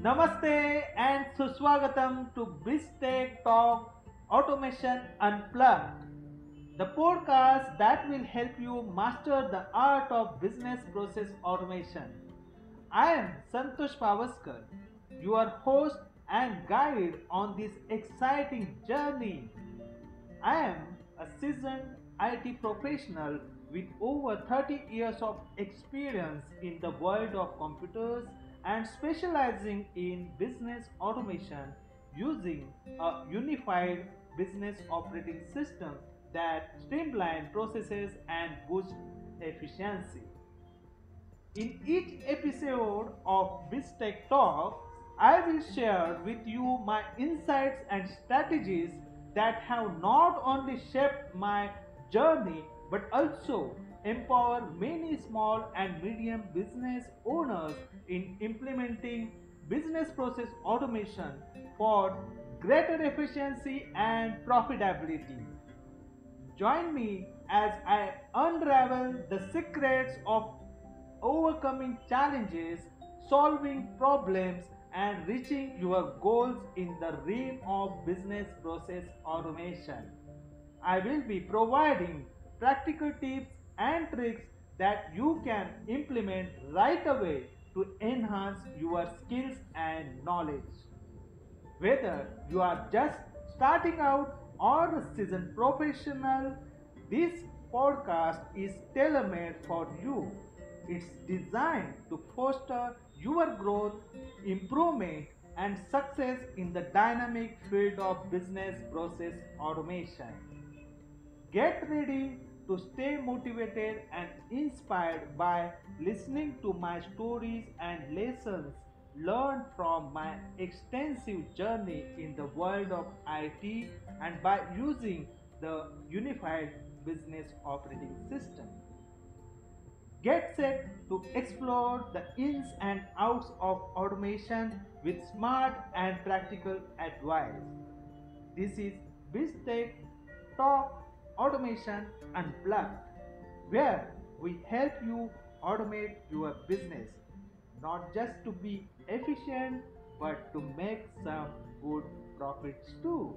Namaste and Suswagatam to BizTech Talk Automation Unplugged, the podcast that will help you master the art of business process automation. I am Santosh Pavaskar, your host and guide on this exciting journey. I am a seasoned IT professional with over 30 years of experience in the world of computers and specializing in business automation using a unified business operating system that streamline processes and boost efficiency. In each episode of BizTech Talk, I will share with you my insights and strategies that have not only shaped my journey but also empower many small and medium business owners in implementing business process automation for greater efficiency and profitability. Join me as I unravel the secrets of overcoming challenges, solving problems, and reaching your goals in the realm of business process automation. I will be providing practical tips and tricks that you can implement right away to enhance your skills and knowledge. Whether you are just starting out or a seasoned professional, this podcast is tailor made for you. It's designed to foster your growth, improvement, and success in the dynamic field of business process automation. Get ready to stay motivated and inspired by listening to my stories and lessons learned from my extensive journey in the world of IT and by using the unified business operating system. Get set to explore the ins and outs of automation with smart and practical advice. This is BizTech Talk Automation and Unplugged, where we help you automate your business not just to be efficient but to make some good profits too.